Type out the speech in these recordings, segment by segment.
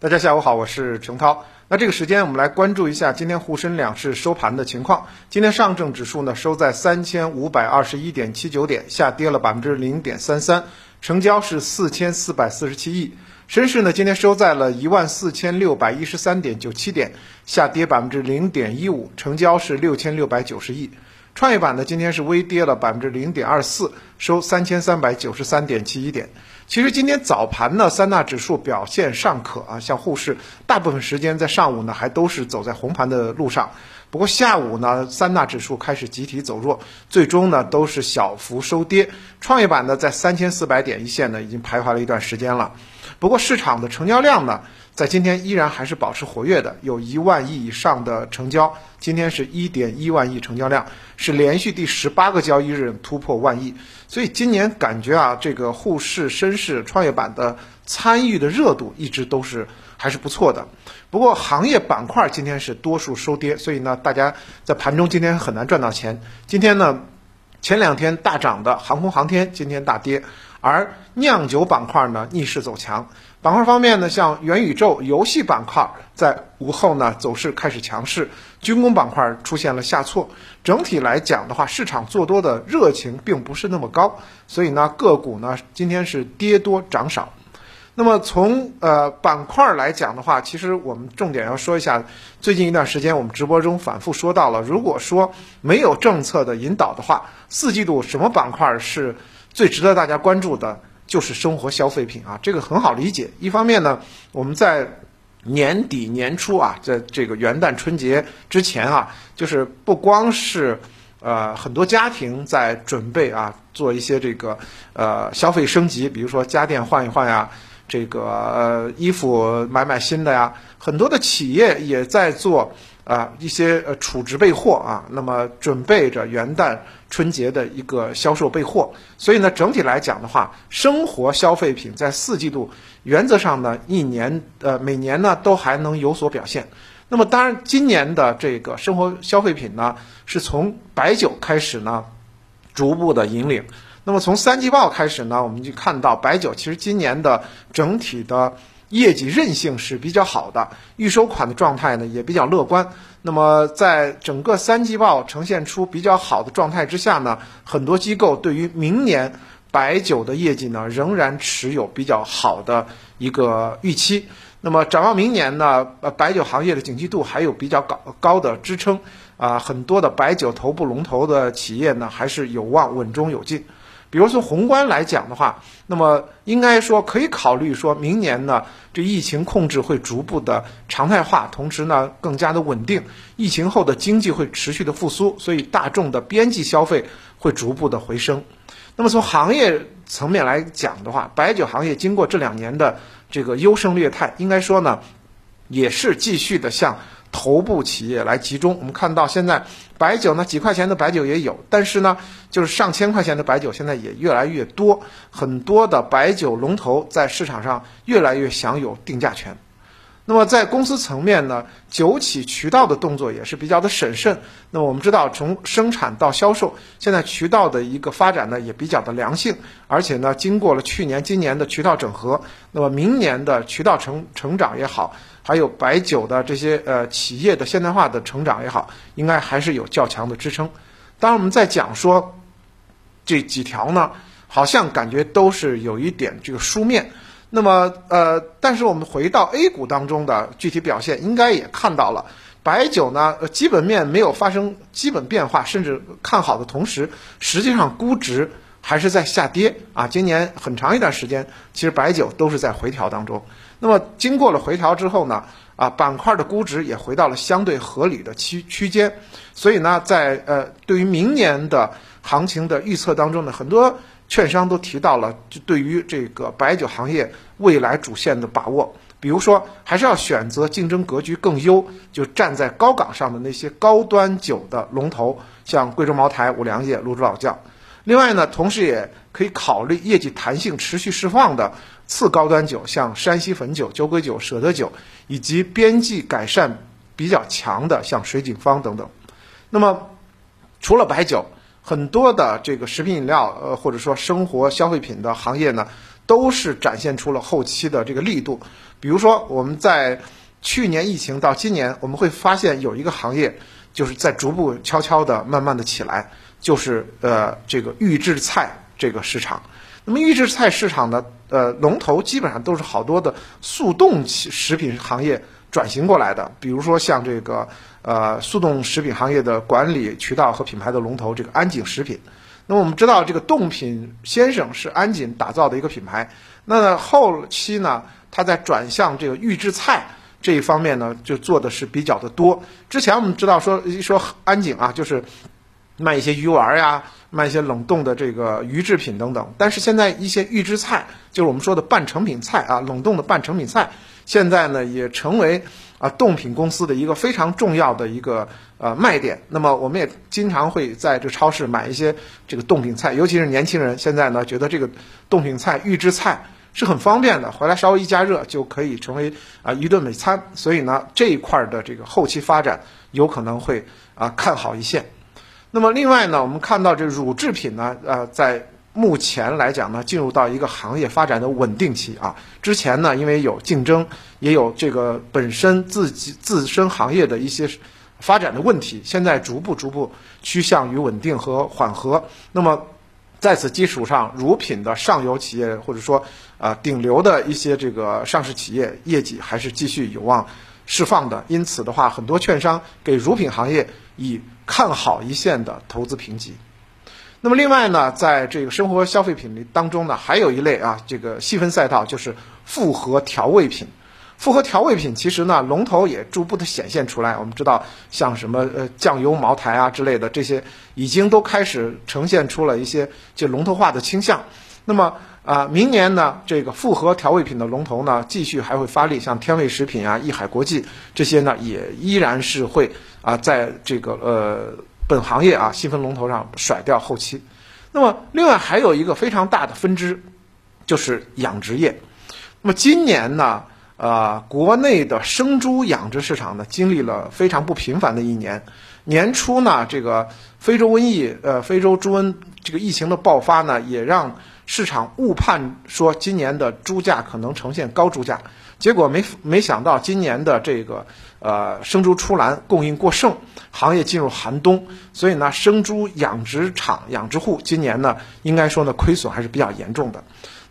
大家下午好，我是程涛。那这个时间我们来关注一下今天沪深两市收盘的情况。今天上证指数呢收在三千五百二十一点七九点，下跌了百分之零点三三，成交是四千四百四十七亿。深市呢今天收在了一万四千六百一十三点九七点，下跌百分之零点一五，成交是六千六百九十亿。创业板呢今天是微跌了百分之零点二四，收三千三百九十三点七一点。其实今天早盘呢，三大指数表现尚可啊，像沪市大部分时间在上午呢还都是走在红盘的路上。不过下午呢，三大指数开始集体走弱，最终呢都是小幅收跌。创业板呢在三千四百点一线呢已经徘徊了一段时间了。不过市场的成交量呢，在今天依然还是保持活跃的，有一万亿以上的成交。今天是一点一万亿成交量，是连续第十八个交易日突破万亿。所以今年感觉啊，这个沪市、深市、创业板的参与的热度一直都是还是不错的。不过行业板块今天是多数收跌，所以呢，大家在盘中今天很难赚到钱。今天呢，前两天大涨的航空航天今天大跌。而酿酒板块呢逆势走强，板块方面呢，像元宇宙游戏板块在午后呢走势开始强势，军工板块出现了下挫。整体来讲的话，市场做多的热情并不是那么高，所以呢个股呢今天是跌多涨少。那么从呃板块来讲的话，其实我们重点要说一下，最近一段时间我们直播中反复说到了，如果说没有政策的引导的话，四季度什么板块是？最值得大家关注的就是生活消费品啊，这个很好理解。一方面呢，我们在年底年初啊，在这个元旦春节之前啊，就是不光是呃很多家庭在准备啊，做一些这个呃消费升级，比如说家电换一换呀，这个衣服买买新的呀，很多的企业也在做。啊，一些呃储值备货啊，那么准备着元旦春节的一个销售备货，所以呢，整体来讲的话，生活消费品在四季度原则上呢，一年呃每年呢都还能有所表现。那么当然，今年的这个生活消费品呢，是从白酒开始呢，逐步的引领。那么从三季报开始呢，我们就看到白酒其实今年的整体的。业绩韧性是比较好的，预收款的状态呢也比较乐观。那么在整个三季报呈现出比较好的状态之下呢，很多机构对于明年白酒的业绩呢仍然持有比较好的一个预期。那么展望明年呢，呃，白酒行业的景气度还有比较高高的支撑啊，很多的白酒头部龙头的企业呢还是有望稳中有进。比如从宏观来讲的话，那么应该说可以考虑说明年呢，这疫情控制会逐步的常态化，同时呢更加的稳定，疫情后的经济会持续的复苏，所以大众的边际消费会逐步的回升。那么从行业层面来讲的话，白酒行业经过这两年的这个优胜劣汰，应该说呢，也是继续的向。头部企业来集中，我们看到现在白酒呢，几块钱的白酒也有，但是呢，就是上千块钱的白酒现在也越来越多，很多的白酒龙头在市场上越来越享有定价权。那么在公司层面呢，酒企渠道的动作也是比较的审慎。那么我们知道，从生产到销售，现在渠道的一个发展呢也比较的良性，而且呢，经过了去年、今年的渠道整合，那么明年的渠道成成长也好。还有白酒的这些呃企业的现代化的成长也好，应该还是有较强的支撑。当然，我们在讲说这几条呢，好像感觉都是有一点这个书面。那么呃，但是我们回到 A 股当中的具体表现，应该也看到了，白酒呢基本面没有发生基本变化，甚至看好的同时，实际上估值还是在下跌啊。今年很长一段时间，其实白酒都是在回调当中。那么经过了回调之后呢，啊，板块的估值也回到了相对合理的区区间，所以呢，在呃对于明年的行情的预测当中呢，很多券商都提到了就对于这个白酒行业未来主线的把握，比如说还是要选择竞争格局更优，就站在高岗上的那些高端酒的龙头，像贵州茅台、五粮液、泸州老窖。另外呢，同时也可以考虑业绩弹性持续释放的。次高端酒，像山西汾酒、酒鬼酒、舍得酒，以及边际改善比较强的，像水井坊等等。那么，除了白酒，很多的这个食品饮料，呃，或者说生活消费品的行业呢，都是展现出了后期的这个力度。比如说，我们在去年疫情到今年，我们会发现有一个行业就是在逐步悄悄的、慢慢的起来，就是呃这个预制菜这个市场。那么预制菜市场的呃龙头基本上都是好多的速冻食品行业转型过来的，比如说像这个呃速冻食品行业的管理渠道和品牌的龙头这个安井食品。那么我们知道这个冻品先生是安井打造的一个品牌，那后期呢，它在转向这个预制菜这一方面呢，就做的是比较的多。之前我们知道说一说安井啊，就是卖一些鱼丸呀。卖一些冷冻的这个鱼制品等等，但是现在一些预制菜，就是我们说的半成品菜啊，冷冻的半成品菜，现在呢也成为啊冻品公司的一个非常重要的一个呃卖点。那么我们也经常会在这超市买一些这个冻品菜，尤其是年轻人现在呢觉得这个冻品菜预制菜是很方便的，回来稍微一加热就可以成为啊一顿美餐。所以呢这一块的这个后期发展有可能会啊看好一线。那么另外呢，我们看到这乳制品呢，呃，在目前来讲呢，进入到一个行业发展的稳定期啊。之前呢，因为有竞争，也有这个本身自己自身行业的一些发展的问题，现在逐步逐步趋向于稳定和缓和。那么在此基础上，乳品的上游企业或者说啊顶流的一些这个上市企业业绩还是继续有望释放的。因此的话，很多券商给乳品行业以看好一线的投资评级。那么另外呢，在这个生活消费品当中呢，还有一类啊，这个细分赛道就是复合调味品。复合调味品其实呢，龙头也逐步的显现出来。我们知道，像什么呃酱油、茅台啊之类的这些，已经都开始呈现出了一些这龙头化的倾向。那么啊，明年呢，这个复合调味品的龙头呢，继续还会发力，像天味食品啊、益海国际这些呢，也依然是会。啊，在这个呃本行业啊细分龙头上甩掉后期，那么另外还有一个非常大的分支，就是养殖业。那么今年呢，呃，国内的生猪养殖市场呢经历了非常不平凡的一年。年初呢，这个非洲瘟疫，呃，非洲猪瘟这个疫情的爆发呢，也让市场误判说今年的猪价可能呈现高猪价。结果没没想到今年的这个呃生猪出栏供应过剩，行业进入寒冬，所以呢生猪养殖场养殖户今年呢应该说呢亏损还是比较严重的。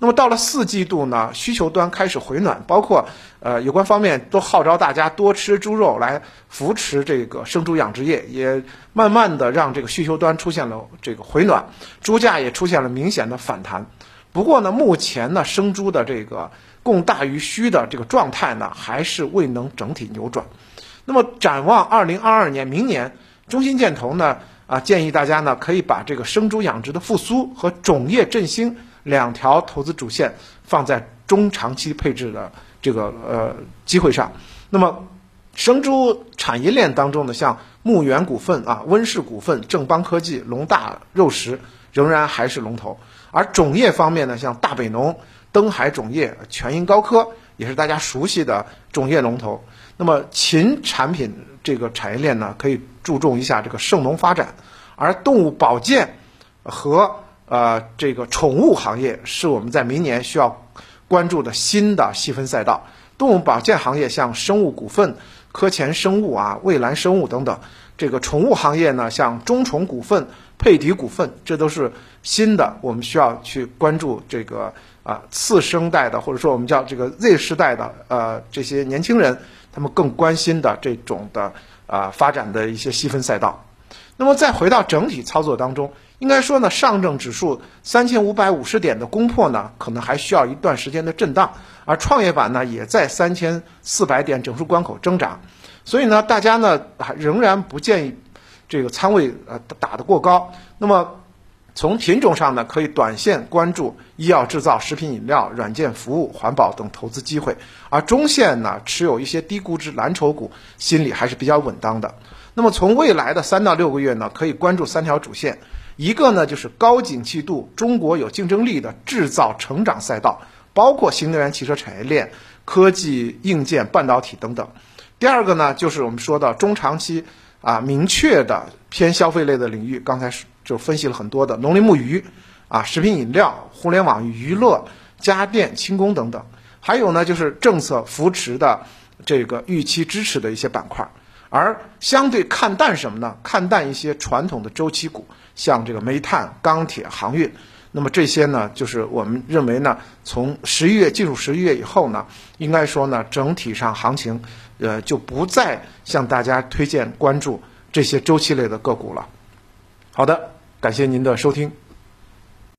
那么到了四季度呢需求端开始回暖，包括呃有关方面都号召大家多吃猪肉来扶持这个生猪养殖业，也慢慢的让这个需求端出现了这个回暖，猪价也出现了明显的反弹。不过呢目前呢生猪的这个。供大于需的这个状态呢，还是未能整体扭转。那么展望二零二二年，明年中信建投呢啊建议大家呢可以把这个生猪养殖的复苏和种业振兴两条投资主线放在中长期配置的这个呃机会上。那么生猪产业链当中呢，像牧原股份啊、温氏股份、正邦科技、龙大肉食仍然还是龙头，而种业方面呢，像大北农。登海种业、全英高科也是大家熟悉的种业龙头。那么禽产品这个产业链呢，可以注重一下这个盛农发展。而动物保健和呃这个宠物行业是我们在明年需要关注的新的细分赛道。动物保健行业像生物股份、科前生物啊、蔚蓝生物等等。这个宠物行业呢，像中宠股份、佩迪股份，这都是新的，我们需要去关注这个。啊，次生代的或者说我们叫这个 Z 时代的呃这些年轻人，他们更关心的这种的啊发展的一些细分赛道。那么再回到整体操作当中，应该说呢，上证指数三千五百五十点的攻破呢，可能还需要一段时间的震荡，而创业板呢也在三千四百点整数关口挣扎，所以呢，大家呢还仍然不建议这个仓位呃打得过高。那么。从品种上呢，可以短线关注医药制造、食品饮料、软件服务、环保等投资机会，而中线呢，持有一些低估值蓝筹股，心理还是比较稳当的。那么从未来的三到六个月呢，可以关注三条主线，一个呢就是高景气度、中国有竞争力的制造成长赛道，包括新能源汽车产业链、科技硬件、半导体等等。第二个呢，就是我们说的中长期啊明确的偏消费类的领域，刚才是。就分析了很多的农林牧渔，啊，食品饮料、互联网娱乐、家电、轻工等等。还有呢，就是政策扶持的这个预期支持的一些板块。而相对看淡什么呢？看淡一些传统的周期股，像这个煤炭、钢铁、航运。那么这些呢，就是我们认为呢，从十一月进入十一月以后呢，应该说呢，整体上行情，呃，就不再向大家推荐关注这些周期类的个股了。好的，感谢您的收听。